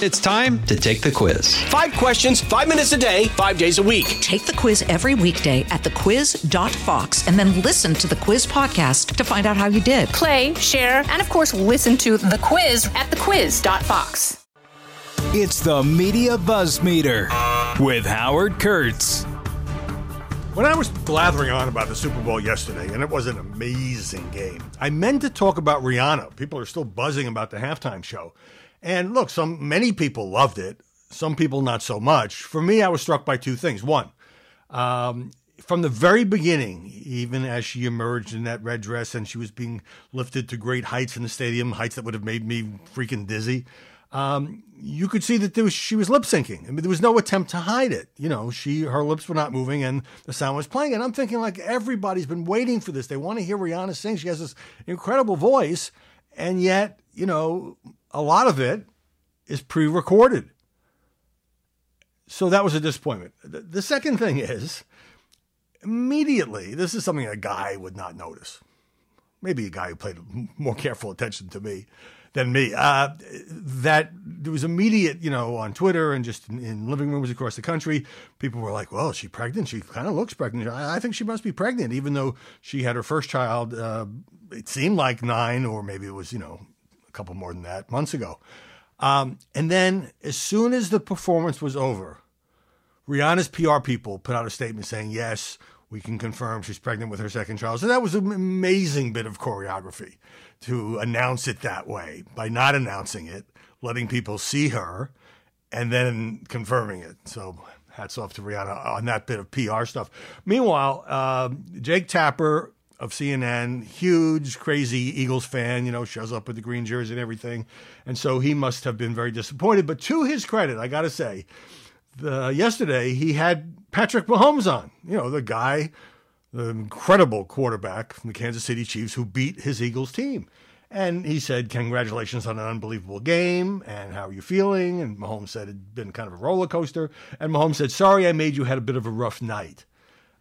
It's time to take the quiz. Five questions, five minutes a day, five days a week. Take the quiz every weekday at thequiz.fox and then listen to the quiz podcast to find out how you did. Play, share, and of course, listen to the quiz at thequiz.fox. It's the Media Buzz Meter with Howard Kurtz. When I was blathering on about the Super Bowl yesterday, and it was an amazing game, I meant to talk about Rihanna. People are still buzzing about the halftime show. And look, some many people loved it. Some people not so much. For me, I was struck by two things. One, um, from the very beginning, even as she emerged in that red dress and she was being lifted to great heights in the stadium, heights that would have made me freaking dizzy. Um, you could see that was, she was lip syncing. I mean, there was no attempt to hide it. You know, she her lips were not moving and the sound was playing. And I'm thinking, like everybody's been waiting for this. They want to hear Rihanna sing. She has this incredible voice, and yet, you know, a lot of it is pre-recorded. So that was a disappointment. The, second thing is immediately, this is something a guy would not notice. Maybe a guy who paid more careful attention to me than me. Uh, that there was immediate, you know, on Twitter and just in, in, living rooms across the country, people were like, "Well, she pregnant? She kind of looks pregnant. I, I, think she must be pregnant, even though she had her first child. Uh, it seemed like nine, or maybe it was, you know, couple more than that months ago." Um, and then, as soon as the performance was over, Rihanna's PR people put out a statement saying, "Yes, we can confirm she's pregnant with her second child." So that was an amazing bit of choreography to announce it that way by not announcing it, letting people see her, and then confirming it. So hats off to Rihanna on that bit of PR stuff. Meanwhile, uh, Jake Tapper of CNN, huge, crazy Eagles fan, you know, shows up with the green jersey and everything. And so he must have been very disappointed. But to his credit, I got to say, the, yesterday he had Patrick Mahomes on, you know, the guy the incredible quarterback from the Kansas City Chiefs who beat his Eagles team. And he said, Congratulations on an unbelievable game. And how are you feeling? And Mahomes said it'd been kind of a roller coaster. And Mahomes said, Sorry, I made you had a bit of a rough night.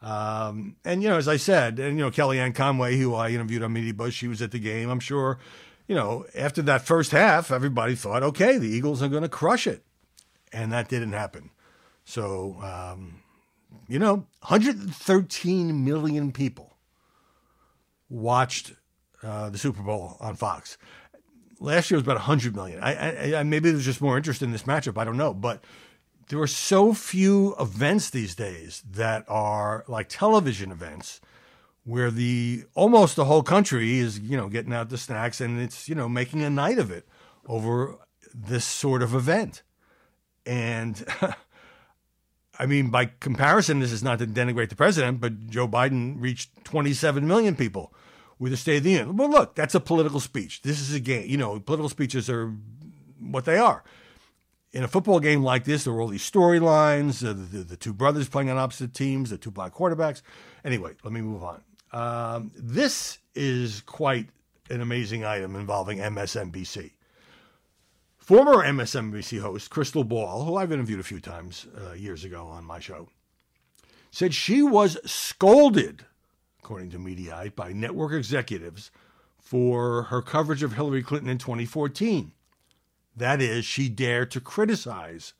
Um, and, you know, as I said, and, you know, Kellyanne Conway, who I interviewed on Media Buzz, she was at the game. I'm sure, you know, after that first half, everybody thought, okay, the Eagles are going to crush it. And that didn't happen. So, um, you know, 113 million people watched uh, the Super Bowl on Fox. Last year was about 100 million. I, I, I, maybe there's just more interest in this matchup. I don't know, but there are so few events these days that are like television events where the almost the whole country is you know getting out the snacks and it's you know making a night of it over this sort of event and I mean, by comparison, this is not to denigrate the president, but Joe Biden reached 27 million people with a State of the Union. Well, look, that's a political speech. This is a game. You know, political speeches are what they are. In a football game like this, there were all these storylines, uh, the, the, two brothers playing on opposite teams, the two black quarterbacks. Anyway, let me move on. Um, this is quite an amazing item involving MSNBC. Former MSNBC host Krystal Ball, who I've interviewed a few times uh, years ago on my show, said she was scolded, according to Mediaite, by network executives for her coverage of Hillary Clinton in 2014. That is, she dared to criticize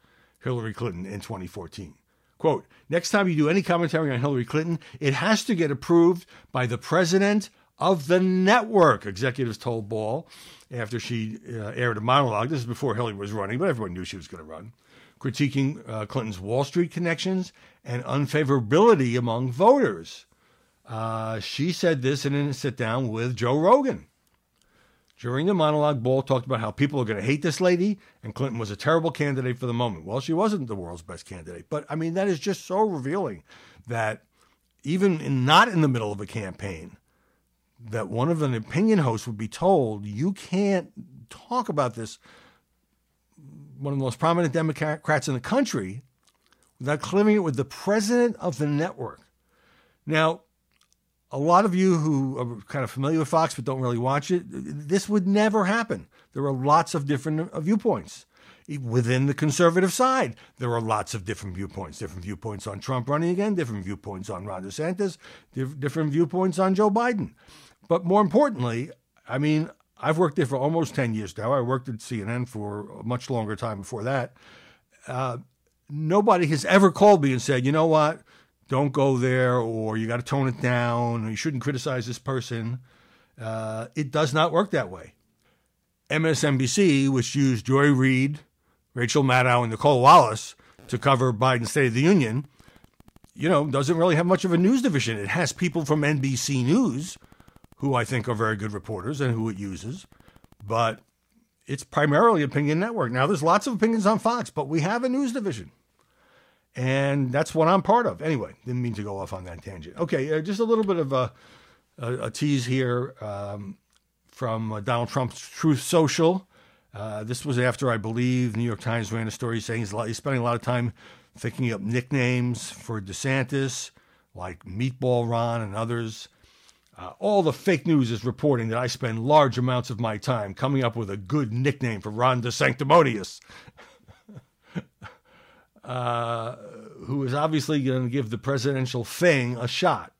Hillary Clinton in 2014. Quote, next time you do any commentary on Hillary Clinton, it has to get approved by the president of the network, executives told Ball after she uh, aired a monologue. This is before Hillary was running, but everyone knew she was going to run, critiquing uh, Clinton's Wall Street connections and unfavorability among voters. Uh, she said this in a sit down with Joe Rogan. During the monologue, Ball talked about how people are going to hate this lady, and Clinton was a terrible candidate for the moment. Well, she wasn't the world's best candidate, but I mean, that is just so revealing that even in, not in the middle of a campaign, that one of an opinion host would be told, you can't talk about this, one of the most prominent Democrats in the country, without clearing it with the president of the network. Now, a lot of you who are kind of familiar with Fox but don't really watch it, this would never happen. There are lots of different uh, viewpoints. Within the conservative side, there are lots of different viewpoints. Different viewpoints on Trump running again, different viewpoints on Ron DeSantis, different viewpoints on Joe Biden. But more importantly, I mean, I've worked there for almost 10 years now. I worked at CNN for a much longer time before that. Uh, nobody has ever called me and said, you know what, don't go there, or you got to tone it down, or you shouldn't criticize this person. Uh, it does not work that way. MSNBC, which used Joy Reid, Rachel Maddow, and Nicolle Wallace to cover Biden's State of the Union, you know, doesn't really have much of a news division. It has people from NBC News, who I think are very good reporters and who it uses, but it's primarily opinion network. Now, there's lots of opinions on Fox, but we have a news division. And that's what I'm part of. Anyway, didn't mean to go off on that tangent. Okay, uh, just a little bit of a, a, a tease here um, from uh, Donald Trump's Truth Social. Uh, this was after, I believe, New York Times ran a story saying he's, he's spending a lot of time thinking up nicknames for DeSantis, like Meatball Ron and others. Uh, all the fake news is reporting that I spend large amounts of my time coming up with a good nickname for Ron DeSanctimonious, uh, who is obviously going to give the presidential thing a shot.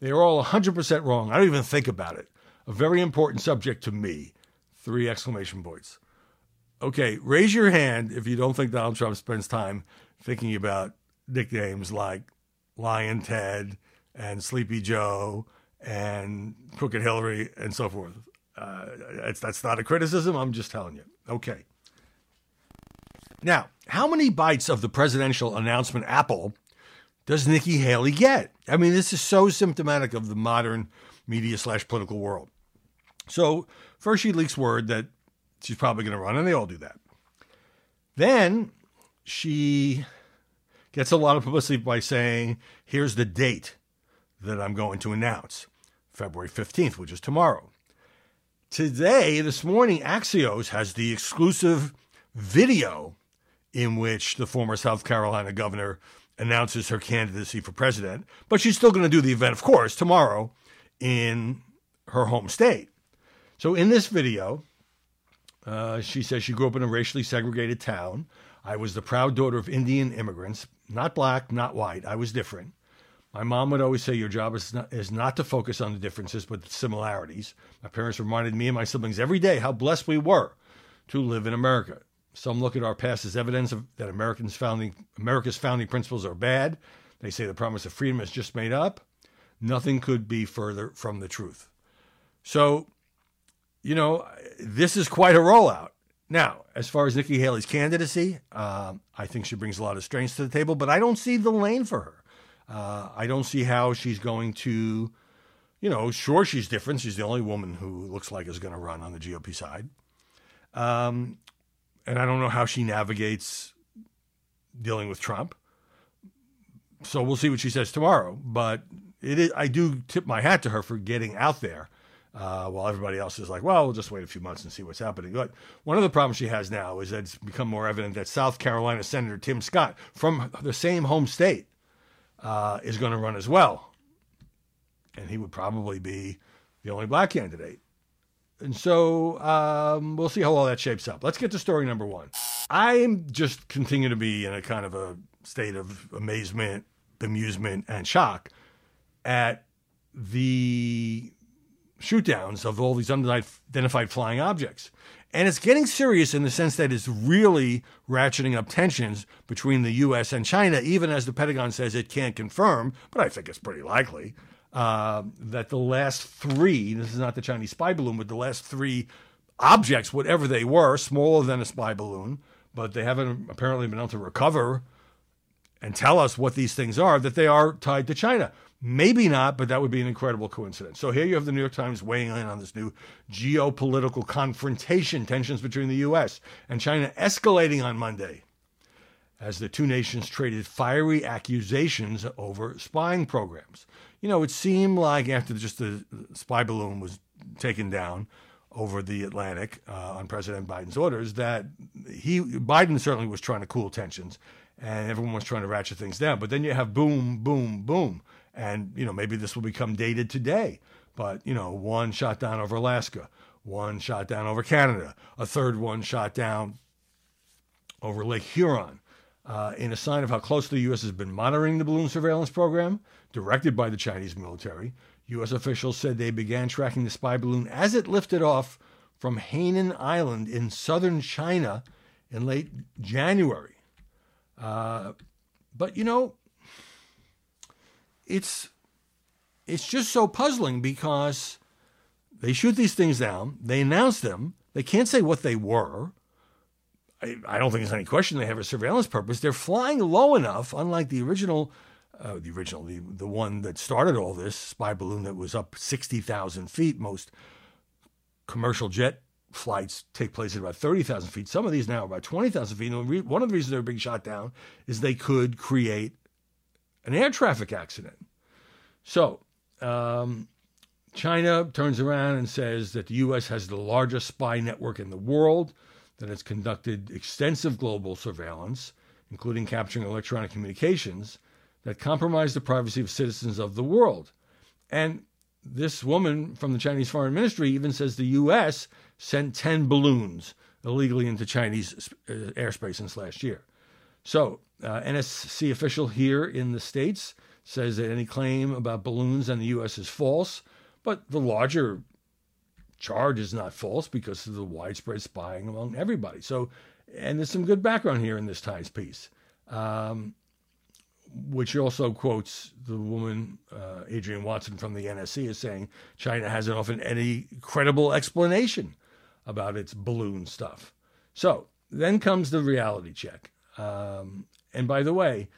They are all 100% wrong. I don't even think about it. A very important subject to me. Three exclamation points. Okay, raise your hand if you don't think Donald Trump spends time thinking about nicknames like Lyin' Ted and Sleepy Joe and Crooked Hillary and so forth. Uh, that's, that's not a criticism. I'm just telling you. Okay. Now, how many bites of the presidential announcement apple does Nikki Haley get? I mean, this is so symptomatic of the modern media slash political world. So, first she leaks word that she's probably going to run, and they all do that. Then she gets a lot of publicity by saying, here's the date that I'm going to announce February 15th, which is tomorrow. Today, this morning, Axios has the exclusive video in which the former South Carolina governor announces her candidacy for president, but she's still going to do the event, of course, tomorrow in her home state. So, in this video, uh, she says she grew up in a racially segregated town. I was the proud daughter of Indian immigrants, not black, not white. I was different. My mom would always say, Your job is not, is not to focus on the differences, but the similarities. My parents reminded me and my siblings every day how blessed we were to live in America. Some look at our past as evidence of, that Americans founding, America's founding principles are bad. They say the promise of freedom is just made up. Nothing could be further from the truth. So, you know, this is quite a rollout. Now, as far as Nikki Haley's candidacy, um, I think she brings a lot of strengths to the table, but I don't see the lane for her. Uh, I don't see how she's going to, you know, sure, she's different. She's the only woman who looks like is going to run on the GOP side. Um, and I don't know how she navigates dealing with Trump. So we'll see what she says tomorrow. But it is, I do tip my hat to her for getting out there uh, while everybody else is like, well, we'll just wait a few months and see what's happening. But one of the problems she has now is that it's become more evident that South Carolina Senator Tim Scott, from the same home state, uh, is going to run as well. And he would probably be the only black candidate. And so um, we'll see how all that shapes up. Let's get to story number one. I'm just continue to be in a kind of a state of amazement, amusement, and shock at the shootdowns of all these unidentified flying objects. And it's getting serious in the sense that it's really ratcheting up tensions between the U.S. and China, even as the Pentagon says it can't confirm, but I think it's pretty likely uh, that the last three, this is not the Chinese spy balloon, but the last three objects, whatever they were, smaller than a spy balloon, but they haven't apparently been able to recover and tell us what these things are, that they are tied to China. Maybe not, but that would be an incredible coincidence. So here you have the New York Times weighing in on this new geopolitical confrontation, tensions between the U.S. and China escalating on Monday as the two nations traded fiery accusations over spying programs. You know, it seemed like after just the spy balloon was taken down over the Atlantic uh, on President Biden's orders that he Biden certainly was trying to cool tensions and everyone was trying to ratchet things down. But then you have boom, boom, boom and, you know, maybe this will become dated today. But, you know, one shot down over Alaska, one shot down over Canada, a third one shot down over Lake Huron. Uh, in a sign of how closely the U.S. has been monitoring the balloon surveillance program directed by the Chinese military, U.S. officials said they began tracking the spy balloon as it lifted off from Hainan Island in southern China in late January. Uh, but you know, it's it's just so puzzling because they shoot these things down, they announce them, they can't say what they were. I, I don't think there's any question they have a surveillance purpose. They're flying low enough, unlike the original, uh, the original, the, the one that started all this spy balloon that was up 60,000 feet. Most commercial jet flights take place at about 30,000 feet. Some of these now are about 20,000 feet. And one of the reasons they're being shot down is they could create an air traffic accident. So, um, China turns around and says that the U.S. has the largest spy network in the world, that it's conducted extensive global surveillance, including capturing electronic communications, that compromise the privacy of citizens of the world. And this woman from the Chinese Foreign Ministry even says the U.S. sent 10 balloons illegally into Chinese uh, airspace since last year. So, uh, NSC official here in the States says that any claim about balloons and the U.S. is false, but the larger charge is not false because of the widespread spying among everybody. So, and there's some good background here in this Times piece. Um, which also quotes the woman, uh, Adrienne Watson from the NSC, as saying China hasn't often any credible explanation about its balloon stuff. So then comes the reality check. Um, and by the way,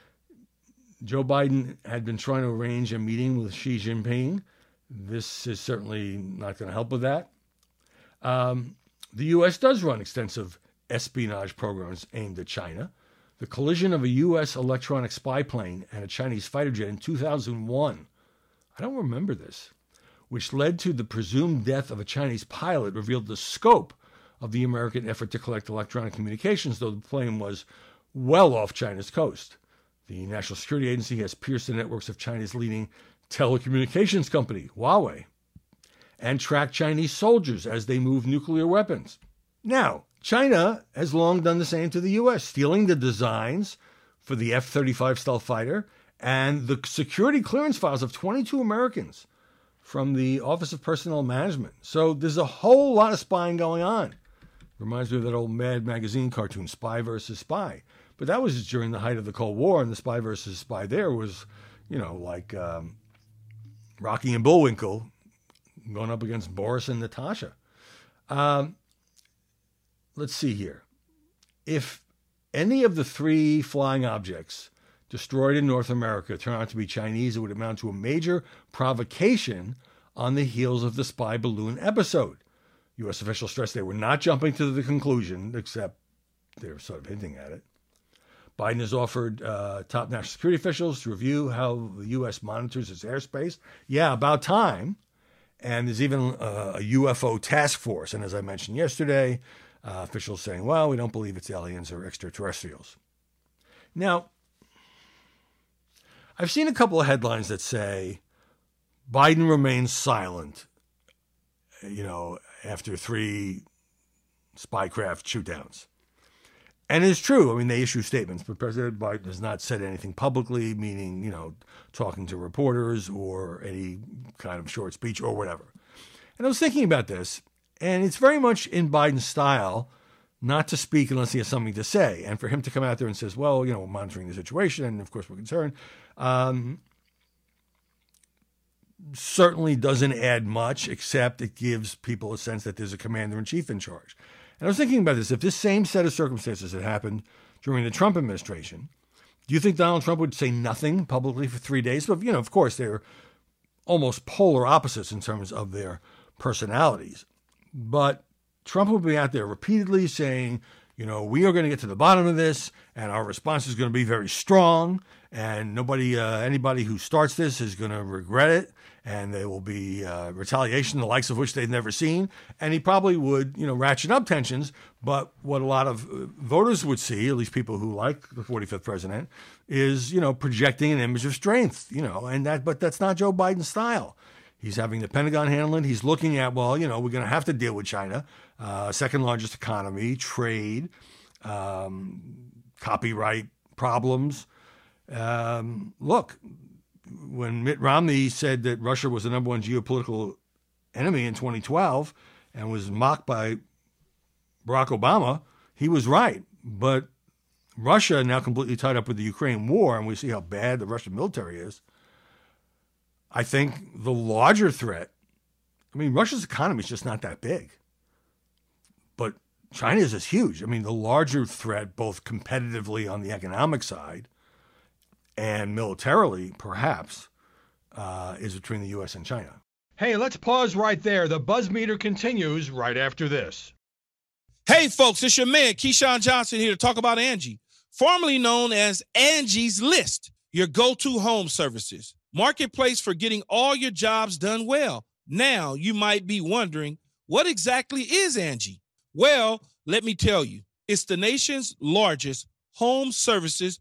Joe Biden had been trying to arrange a meeting with Xi Jinping. This is certainly not going to help with that. Um, the U.S. does run extensive espionage programs aimed at China the collision of a U.S. electronic spy plane and a Chinese fighter jet in 2001. I don't remember this, which led to the presumed death of a Chinese pilot, revealed the scope of the American effort to collect electronic communications, though the plane was well off China's coast. The National Security Agency has pierced the networks of China's leading telecommunications company, Huawei, and track Chinese soldiers as they move nuclear weapons. Now, China has long done the same to the U.S., stealing the designs for the F 35 stealth fighter and the security clearance files of 22 Americans from the Office of Personnel Management. So there's a whole lot of spying going on. Reminds me of that old Mad Magazine cartoon, Spy versus Spy. But that was during the height of the Cold War, and the Spy versus Spy there was, you know, like um, Rocky and Bullwinkle going up against Boris and Natasha. Um, let's see here. If any of the three flying objects destroyed in North America turn out to be Chinese, it would amount to a major provocation on the heels of the spy balloon episode. U.S. officials stressed they were not jumping to the conclusion, except they're sort of hinting at it. Biden has offered uh, top national security officials to review how the U.S. monitors its airspace. Yeah, about time. And there's even uh, a UFO task force. And as I mentioned yesterday, uh, officials saying, well, we don't believe it's aliens or extraterrestrials. Now, I've seen a couple of headlines that say Biden remains silent, you know, after three spycraft shootdowns. And it's true. I mean, they issue statements, but President Biden has not said anything publicly, meaning, you know, talking to reporters or any kind of short speech or whatever. And I was thinking about this, and it's very much in Biden's style not to speak unless he has something to say. And for him to come out there and says, well, you know, we're monitoring the situation, and of course we're concerned, um, certainly doesn't add much, except it gives people a sense that there's a commander in chief in charge. And I was thinking about this. If this same set of circumstances had happened during the Trump administration, do you think Donald Trump would say nothing publicly for three days? But, you know, of course, they're almost polar opposites in terms of their personalities. But Trump would be out there repeatedly saying, you know, we are going to get to the bottom of this, and our response is going to be very strong, and nobody, uh, anybody who starts this is going to regret it, and there will be uh, retaliation, the likes of which they've never seen. And he probably would, you know, ratchet up tensions. But what a lot of uh, voters would see, at least people who like the 45th president, is you know projecting an image of strength, you know, and that. But that's not Joe Biden's style. He's having the Pentagon handle it. He's looking at, well, you know, we're going to have to deal with China, uh, second largest economy, trade, um, copyright problems. Um, look, when Mitt Romney said that Russia was the number one geopolitical enemy in 2012 and was mocked by Barack Obama, he was right. But Russia now completely tied up with the Ukraine war, and we see how bad the Russian military is. I think the larger threat, I mean, Russia's economy is just not that big. But China's is huge. I mean, the larger threat, both competitively on the economic side and militarily, perhaps, uh, is between the U.S. and China. Hey, let's pause right there. The buzz meter continues right after this. Hey, folks, it's your man, Keyshawn Johnson, here to talk about Angie, formerly known as Angie's List, your go to home services. Marketplace for getting all your jobs done well. Now, you might be wondering, what exactly is Angie? Well, let me tell you, it's the nation's largest home services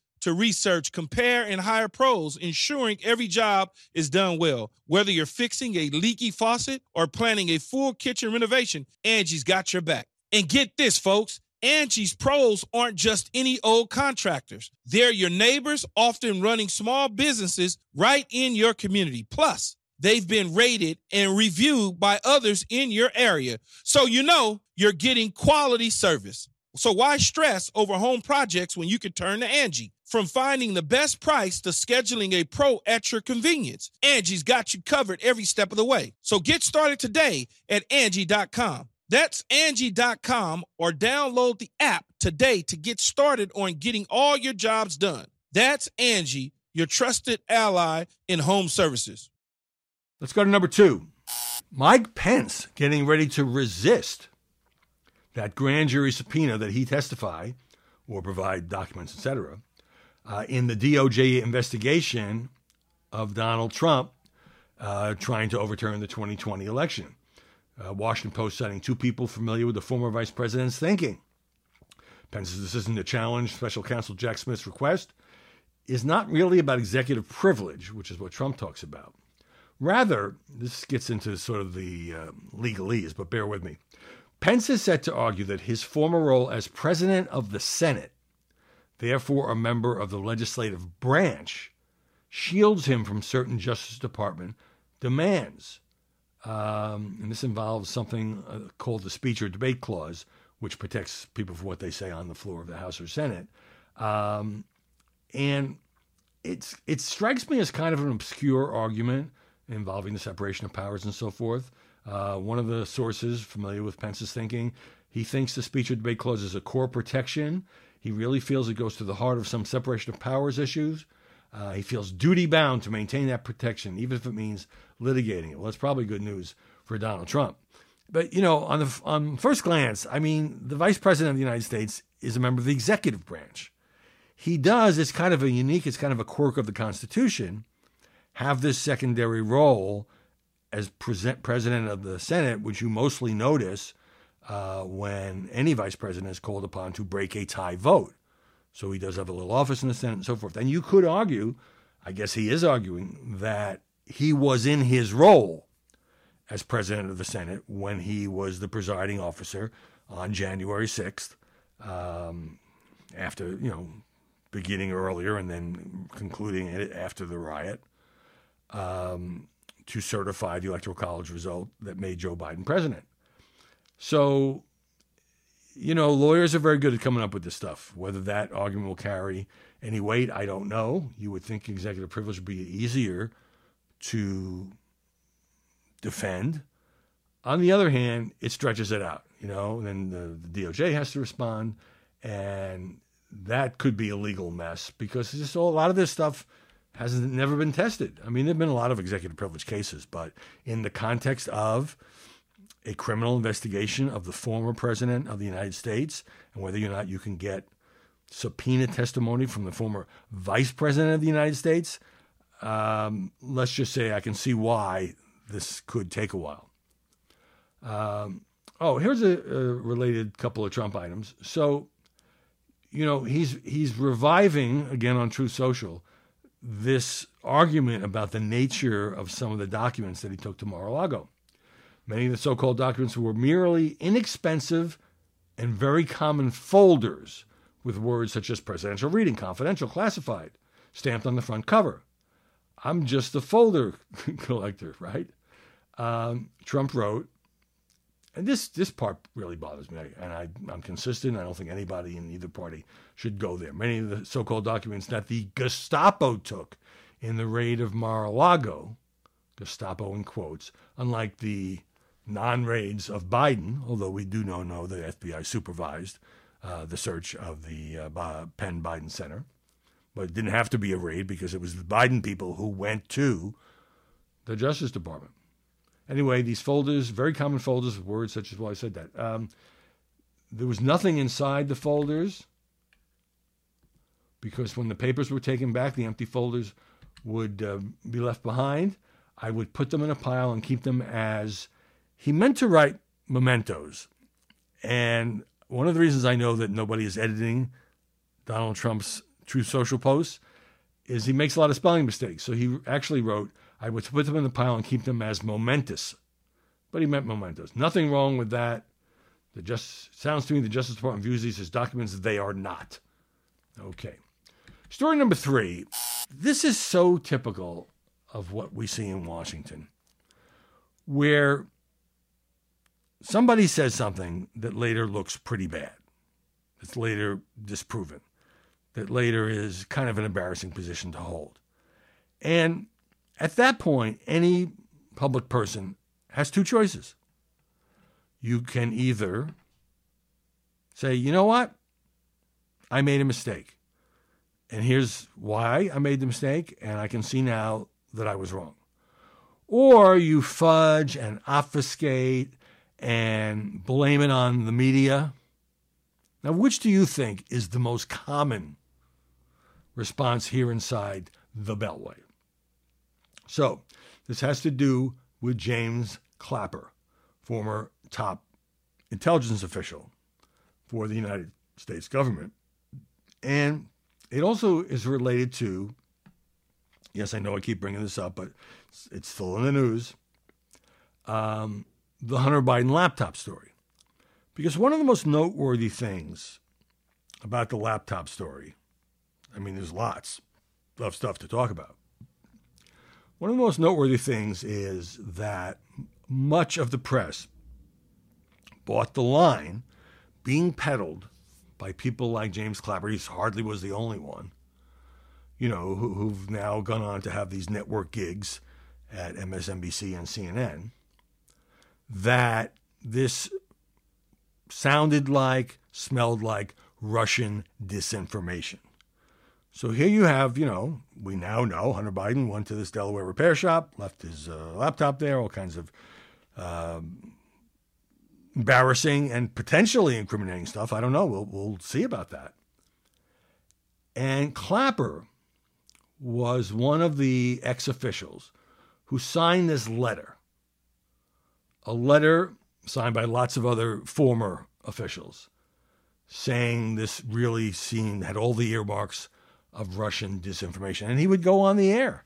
to research, compare, and hire pros, ensuring every job is done well. Whether you're fixing a leaky faucet or planning a full kitchen renovation, Angie's got your back. And get this, folks. Angie's pros aren't just any old contractors. They're your neighbors, often running small businesses right in your community. Plus, they've been rated and reviewed by others in your area. So you know you're getting quality service. So why stress over home projects when you can turn to Angie? From finding the best price to scheduling a pro at your convenience, Angie's got you covered every step of the way. So get started today at Angie.com. That's Angie.com or download the app today to get started on getting all your jobs done. That's Angie, your trusted ally in home services. Let's go to number two. Mike Pence getting ready to resist that grand jury subpoena that he testify or provide documents, etc., uh, in the DOJ investigation of Donald Trump uh, trying to overturn the 2020 election. Uh, Washington Post citing two people familiar with the former vice president's thinking. Pence's decision to challenge special counsel Jack Smith's request is not really about executive privilege, which is what Trump talks about. Rather, this gets into sort of the uh, legalese, but bear with me. Pence is set to argue that his former role as president of the Senate, therefore a member of the legislative branch, shields him from certain Justice Department demands. Um, and this involves something uh, called the speech or debate clause, which protects people from what they say on the floor of the House or Senate. Um, and it's it strikes me as kind of an obscure argument involving the separation of powers and so forth. Uh, one of the sources familiar with Pence's thinking, he thinks the speech or debate clause is a core protection. He really feels it goes to the heart of some separation of powers issues. Uh, he feels duty bound to maintain that protection, even if it means litigating it. Well, that's probably good news for Donald Trump. But you know, on the on first glance, I mean, the vice president of the United States is a member of the executive branch. He does. It's kind of a unique. It's kind of a quirk of the Constitution. Have this secondary role as president of the Senate, which you mostly notice uh, when any vice president is called upon to break a tie vote. So he does have a little office in the Senate and so forth. And you could argue, I guess he is arguing, that he was in his role as president of the Senate when he was the presiding officer on January 6th, um, after, you know, beginning earlier and then concluding it after the riot, um, to certify the Electoral College result that made Joe Biden president. So you know, lawyers are very good at coming up with this stuff. Whether that argument will carry any weight, I don't know. You would think executive privilege would be easier to defend. On the other hand, it stretches it out, you know, and then the, the DOJ has to respond, and that could be a legal mess because just a lot of this stuff hasn't never been tested. I mean, there've been a lot of executive privilege cases, but in the context of a criminal investigation of the former president of the United States and whether or not you can get subpoena testimony from the former vice president of the United States, um, let's just say I can see why this could take a while. Um, Oh, here's a, a related couple of Trump items. So, you know, he's he's reviving again on Truth Social this argument about the nature of some of the documents that he took to Mar-a-Lago. Many of the so-called documents were merely inexpensive and very common folders with words such as presidential reading, confidential, classified, stamped on the front cover. I'm just a folder collector, right? Um, Trump wrote, and this this part really bothers me, and I, I'm consistent. I don't think anybody in either party should go there. Many of the so-called documents that the Gestapo took in the raid of Mar-a-Lago, Gestapo in quotes, unlike the non-raids of Biden, although we do know, know the FBI supervised uh, the search of the uh, Penn Biden Center. But it didn't have to be a raid because it was the Biden people who went to the Justice Department. Anyway, these folders, very common folders with words such as, well, I said that. Um, there was nothing inside the folders because when the papers were taken back, the empty folders would uh, be left behind. I would put them in a pile and keep them as he meant to write mementos. And one of the reasons I know that nobody is editing Donald Trump's True Social posts is he makes a lot of spelling mistakes. So he actually wrote, I would put them in the pile and keep them as momentous. But he meant mementos. Nothing wrong with that. The just sounds to me the Justice Department views these as documents they are not. Okay. Story number three. This is so typical of what we see in Washington, where somebody says something that later looks pretty bad. It's later disproven. That later is kind of an embarrassing position to hold. And at that point, any public person has two choices. You can either say, you know what? I made a mistake. And here's why I made the mistake, and I can see now that I was wrong. Or you fudge and obfuscate and blame it on the media. Now, which do you think is the most common response here inside the Beltway? So, this has to do with James Clapper, former top intelligence official for the United States government. And it also is related to, yes, I know I keep bringing this up, but it's still in the news. Um, the Hunter Biden laptop story. Because one of the most noteworthy things about the laptop story, I mean, there's lots of stuff to talk about. One of the most noteworthy things is that much of the press bought the line being peddled by people like James Clapper. He hardly was the only one, you know, who, who've now gone on to have these network gigs at MSNBC and CNN that this sounded like, smelled like Russian disinformation. So here you have, you know, we now know Hunter Biden went to this Delaware repair shop, left his uh, laptop there, all kinds of uh, embarrassing and potentially incriminating stuff. I don't know. We'll, we'll see about that. And Clapper was one of the ex officials who signed this letter a letter signed by lots of other former officials saying this really seemed had all the earmarks of Russian disinformation. And he would go on the air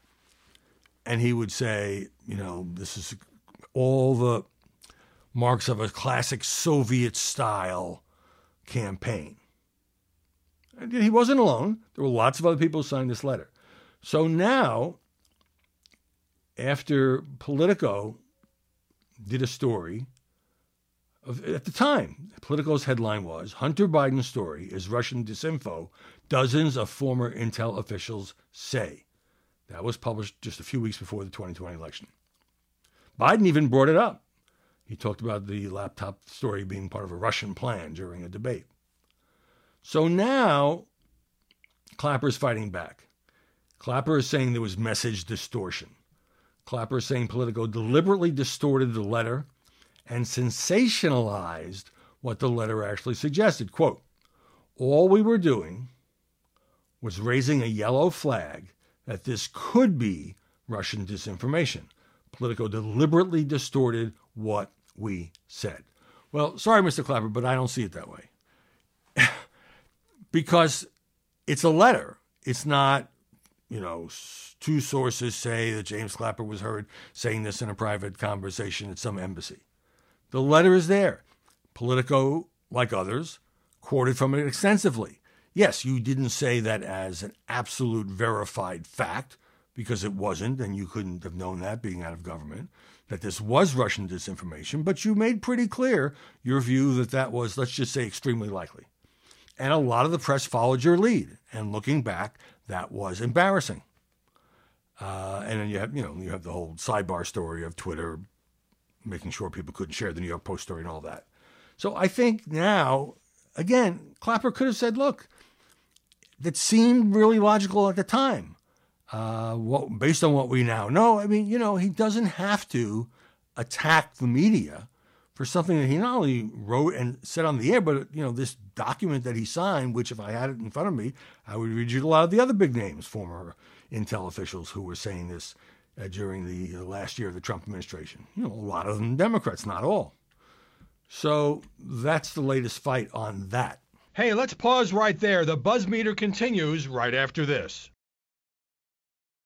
and he would say, you know, this is all the marks of a classic Soviet style campaign. And he wasn't alone. There were lots of other people who signed this letter. So now, after Politico did a story of, at the time. Politico's headline was Hunter Biden's story is Russian disinfo, dozens of former intel officials say. That was published just a few weeks before the 2020 election. Biden even brought it up. He talked about the laptop story being part of a Russian plan during a debate. So now Clapper is fighting back. Clapper is saying there was message distortion. Clapper saying Politico deliberately distorted the letter and sensationalized what the letter actually suggested. Quote, all we were doing was raising a yellow flag that this could be Russian disinformation. Politico deliberately distorted what we said. Well, sorry, Mr. Clapper, but I don't see it that way. because it's a letter. It's not, you know, two sources say that James Clapper was heard saying this in a private conversation at some embassy. The letter is there. Politico, like others, quoted from it extensively. Yes, you didn't say that as an absolute verified fact because it wasn't, and you couldn't have known that being out of government, that this was Russian disinformation, but you made pretty clear your view that that was, let's just say, extremely likely. And a lot of the press followed your lead. And looking back, that was embarrassing. Uh, and then you have, you know, you have the whole sidebar story of Twitter making sure people couldn't share the New York Post story and all that. So I think now, again, Clapper could have said, look, that seemed really logical at the time. Uh, what, based on what we now know, I mean, you know, he doesn't have to attack the media for something that he not only wrote and said on the air, but you know, this document that he signed, which if I had it in front of me, I would read you a lot of the other big names, former intel officials who were saying this uh, during the uh, last year of the Trump administration. You know, a lot of them Democrats, not all. So that's the latest fight on that. Hey, let's pause right there. The buzz meter continues right after this.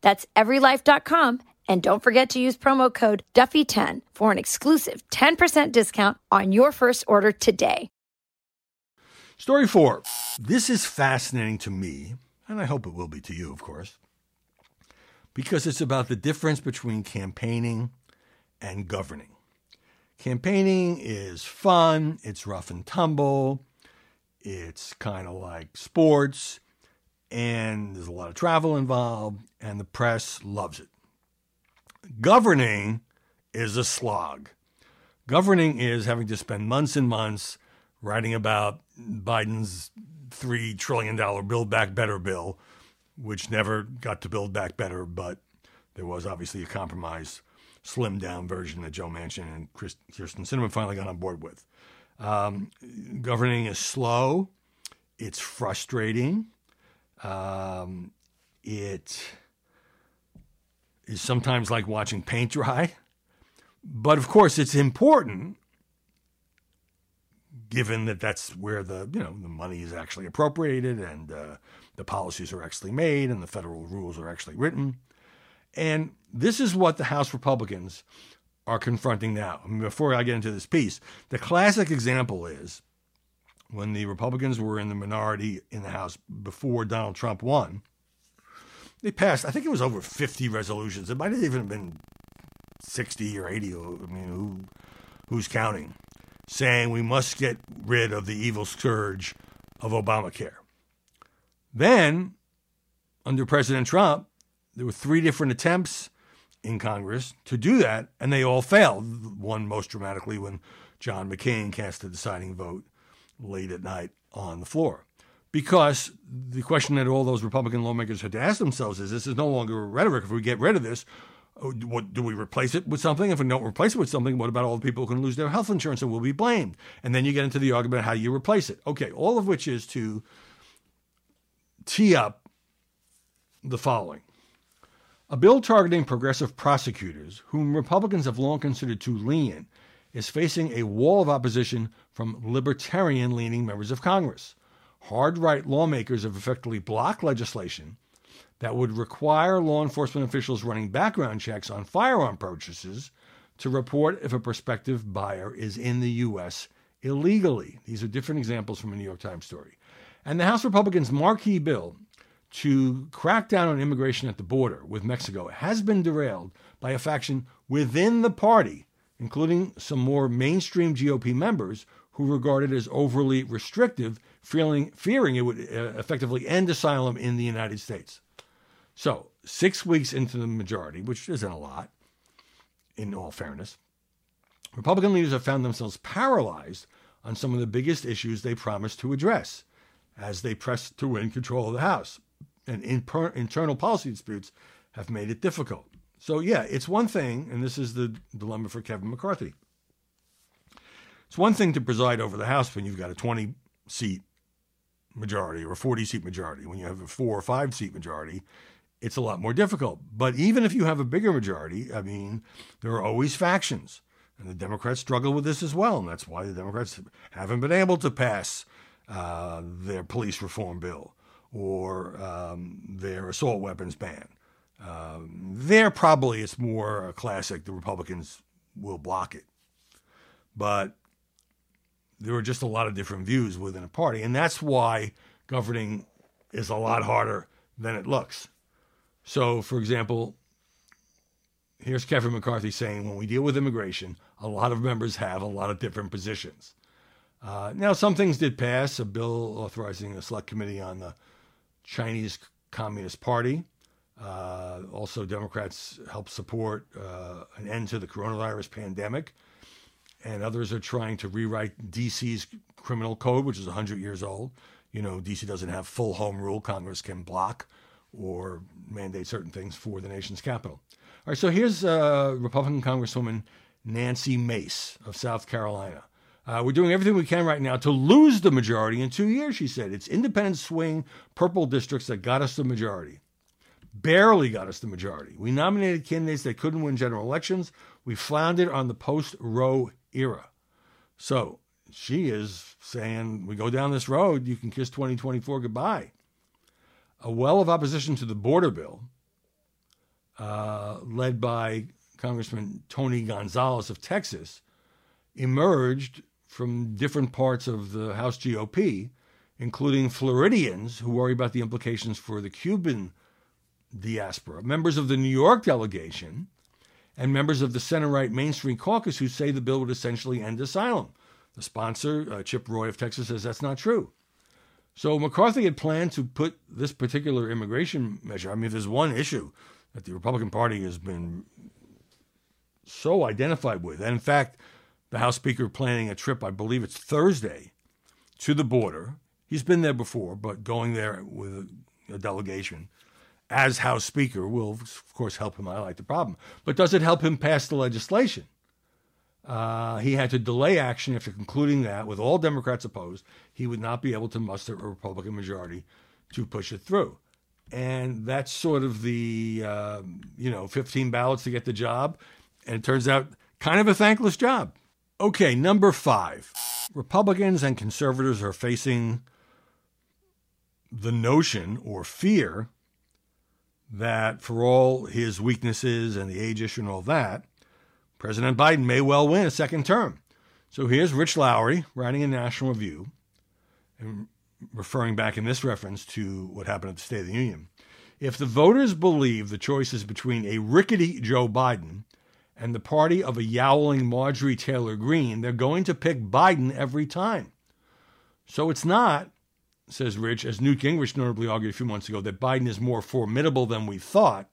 That's everylife.com. And don't forget to use promo code Duffy10 for an exclusive 10% discount on your first order today. Story four. This is fascinating to me, and I hope it will be to you, of course, because it's about the difference between campaigning and governing. Campaigning is fun, it's rough and tumble, it's kind of like sports and there's a lot of travel involved, and the press loves it. Governing is a slog. Governing is having to spend months and months writing about Biden's $3 trillion Build Back Better bill, which never got to Build Back Better, but there was obviously a compromise, slimmed down version that Joe Manchin and Chris Kyrsten Sinema finally got on board with. Um, governing is slow, it's frustrating, um, it is sometimes like watching paint dry. But of course, it's important given that that's where the you know the money is actually appropriated and uh, the policies are actually made and the federal rules are actually written. And this is what the House Republicans are confronting now. I mean, before I get into this piece, the classic example is when the Republicans were in the minority in the House before Donald Trump won, they passed, I think it was over 50 resolutions. It might have even been 60 or 80. I mean, who, who's counting? Saying we must get rid of the evil scourge of Obamacare. Then, under President Trump, there were three different attempts in Congress to do that, and they all failed. One most dramatically when John McCain cast the deciding vote late at night on the floor. Because the question that all those Republican lawmakers had to ask themselves is this is no longer rhetoric. If we get rid of this, uh, what, do we replace it with something? If we don't replace it with something, what about all the people who can lose their health insurance and will be blamed? And then you get into the argument how you replace it. Okay, all of which is to tee up the following. A bill targeting progressive prosecutors, whom Republicans have long considered too lenient, is facing a wall of opposition from libertarian leaning members of Congress. Hard right lawmakers have effectively blocked legislation that would require law enforcement officials running background checks on firearm purchases to report if a prospective buyer is in the U.S. illegally. These are different examples from a New York Times story. And the House Republicans' marquee bill to crack down on immigration at the border with Mexico has been derailed by a faction within the party, including some more mainstream GOP members who regard it as overly restrictive, feeling, fearing it would uh, effectively end asylum in the United States. So, six weeks into the majority, which isn't a lot, in all fairness, Republican leaders have found themselves paralyzed on some of the biggest issues they promised to address as they press to win control of the House. And internal policy disputes have made it difficult. So, yeah, it's one thing, and this is the dilemma for Kevin McCarthy. It's one thing to preside over the House when you've got a 20 seat majority or a 40 seat majority. When you have a four or five seat majority, it's a lot more difficult. But even if you have a bigger majority, I mean, there are always factions. And the Democrats struggle with this as well. And that's why the Democrats haven't been able to pass uh, their police reform bill or um, their assault weapons ban. There, probably it's more a classic. The Republicans will block it. But there are just a lot of different views within a party. And that's why governing is a lot harder than it looks. So, for example, here's Kevin McCarthy saying when we deal with immigration, a lot of members have a lot of different positions. Uh, now, some things did pass a bill authorizing a select committee on the Chinese Communist Party. Uh, also, Democrats helped support uh, an end to the coronavirus pandemic, and others are trying to rewrite D.C.'s criminal code, which is 100 years old. You know, D.C. doesn't have full home rule. Congress can block or mandate certain things for the nation's capital. All right, so here's uh, Republican Congresswoman Nancy Mace of South Carolina. Uh, we're doing everything we can right now to lose the majority in two years, she said. It's independent swing purple districts that got us the majority. Barely got us the majority. We nominated candidates that couldn't win general elections. We floundered on the post Roe era. So she is saying, we go down this road, you can kiss 2024 goodbye a well of opposition to the border bill, uh, led by Congressman Tony Gonzalez of Texas, emerged from different parts of the House GOP, including Floridians who worry about the implications for the Cuban diaspora, members of the New York delegation, and members of the center right mainstream caucus who say the bill would essentially end asylum. The sponsor, uh, Chip Roy of Texas, says that's not true. So McCarthy had planned to put this particular immigration measure. I mean, if there's one issue that the Republican Party has been so identified with, and in fact, the House Speaker planning a trip, I believe it's Thursday, to the border. He's been there before, but going there with a delegation as House Speaker will, of course, help him highlight the problem. But does it help him pass the legislation? Uh, he had to delay action after concluding that, with all Democrats opposed, he would not be able to muster a Republican majority to push it through. And that's sort of the, uh, you know, 15 ballots to get the job. And it turns out kind of a thankless job. Okay, number five Republicans and conservatives are facing the notion or fear that for all his weaknesses and the age issue and all that, President Biden may well win a second term. So here's Rich Lowry writing in National Review and referring back in this reference to what happened at the State of the Union. If the voters believe the choice is between a rickety Joe Biden and the party of a yowling Marjorie Taylor Greene, they're going to pick Biden every time. So it's not, says Rich, as Newt Gingrich notably argued a few months ago, that Biden is more formidable than we thought.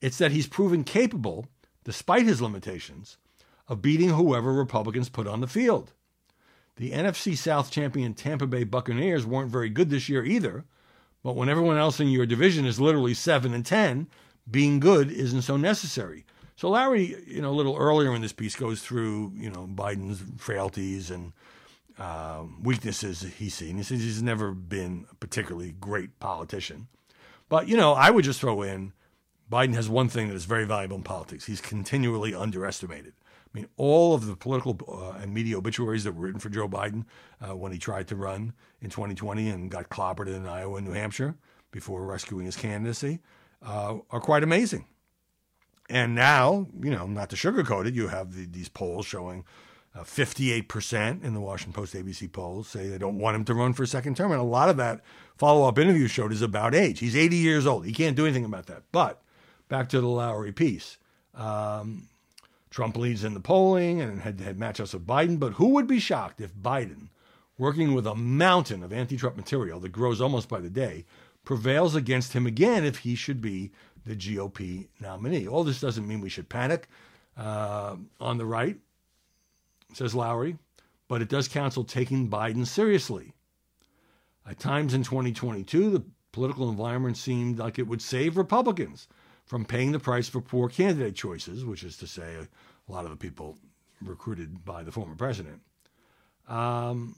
It's that he's proven capable despite his limitations, of beating whoever Republicans put on the field. The NFC South champion Tampa Bay Buccaneers weren't very good this year either, but when everyone else in your division is literally 7 and 10, being good isn't so necessary. So Lowry, you know, a little earlier in this piece goes through, you know, Biden's frailties and uh, weaknesses he's seen. He says he's never been a particularly great politician. But, you know, I would just throw in Biden has one thing that is very valuable in politics. He's continually underestimated. I mean, all of the political uh, and media obituaries that were written for Joe Biden uh, when he tried to run in 2020 and got clobbered in Iowa and New Hampshire before rescuing his candidacy uh, are quite amazing. And now, you know, not to sugarcoat it, you have the, these polls showing Uh, 58% in the Washington Post ABC polls say they don't want him to run for a second term. And a lot of that follow up interview showed is about age. He's 80 years old. He can't do anything about that. But back to the Lowry piece. Um, Trump leads in the polling and head to head matchups with Biden. But who would be shocked if Biden, working with a mountain of anti Trump material that grows almost by the day, prevails against him again if he should be the GOP nominee? All this doesn't mean we should panic uh, on the right says Lowry, but it does counsel taking Biden seriously. At times in 2022, the political environment seemed like it would save Republicans from paying the price for poor candidate choices, which is to say, a lot of the people recruited by the former president. Um,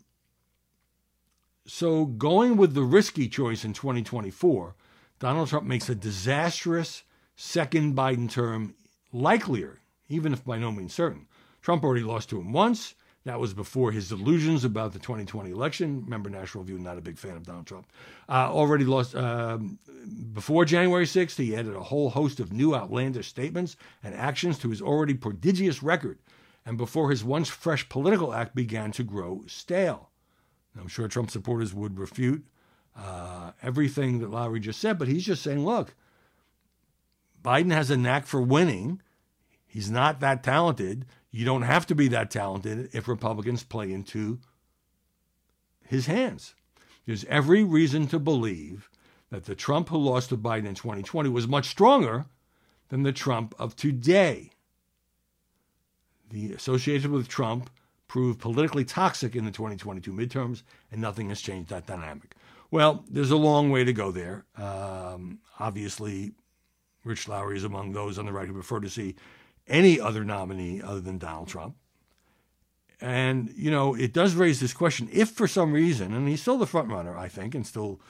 so, going with the risky choice in 2024, Donald Trump makes a disastrous second Biden term likelier, even if by no means certain. Trump already lost to him once. That was before his delusions about the 2020 election. Remember, National Review, not a big fan of Donald Trump. Uh, already lost um, before January 6th. He added a whole host of new outlandish statements and actions to his already prodigious record. And before his once fresh political act began to grow stale. I'm sure Trump supporters would refute uh, everything that Lowry just said, but he's just saying, look, Biden has a knack for winning. He's not that talented. You don't have to be that talented if Republicans play into his hands. There's every reason to believe that the Trump who lost to Biden in 2020 was much stronger than the Trump of today. The association with Trump proved politically toxic in the 2022 midterms, and nothing has changed that dynamic. Well, there's a long way to go there. Um, obviously, Rich Lowry is among those on the right who prefer to see any other nominee other than Donald Trump. And, you know, it does raise this question if for some reason, and he's still the front runner, I think, and still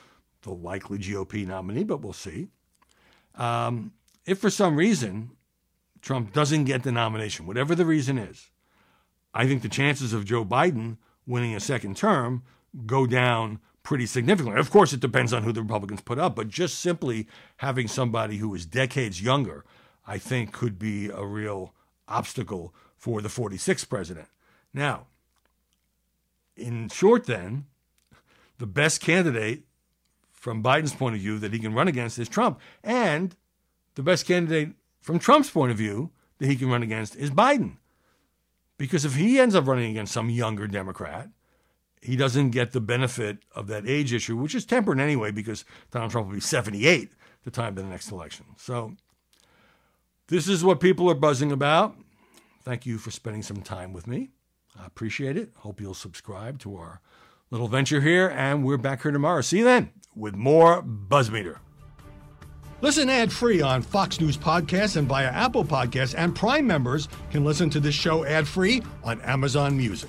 the likely GOP nominee, but we'll see. Um, if for some reason Trump doesn't get the nomination, whatever the reason is, I think the chances of Joe Biden winning a second term go down pretty significantly. Of course, it depends on who the Republicans put up, but just simply having somebody who is decades younger I think could be a real obstacle for the 46th president. Now, in short, then, the best candidate from Biden's point of view that he can run against is Trump. And the best candidate from Trump's point of view that he can run against is Biden. Because if he ends up running against some younger Democrat, he doesn't get the benefit of that age issue, which is tempered anyway because Donald Trump will be 78 the time of the next election. So this is what people are buzzing about. Thank you for spending some time with me. I appreciate it. Hope you'll subscribe to our little venture here, and we're back here tomorrow. See you then with more Buzzmeter. Listen ad free on Fox News Podcasts and via Apple Podcasts, and Prime members can listen to this show ad free on Amazon Music.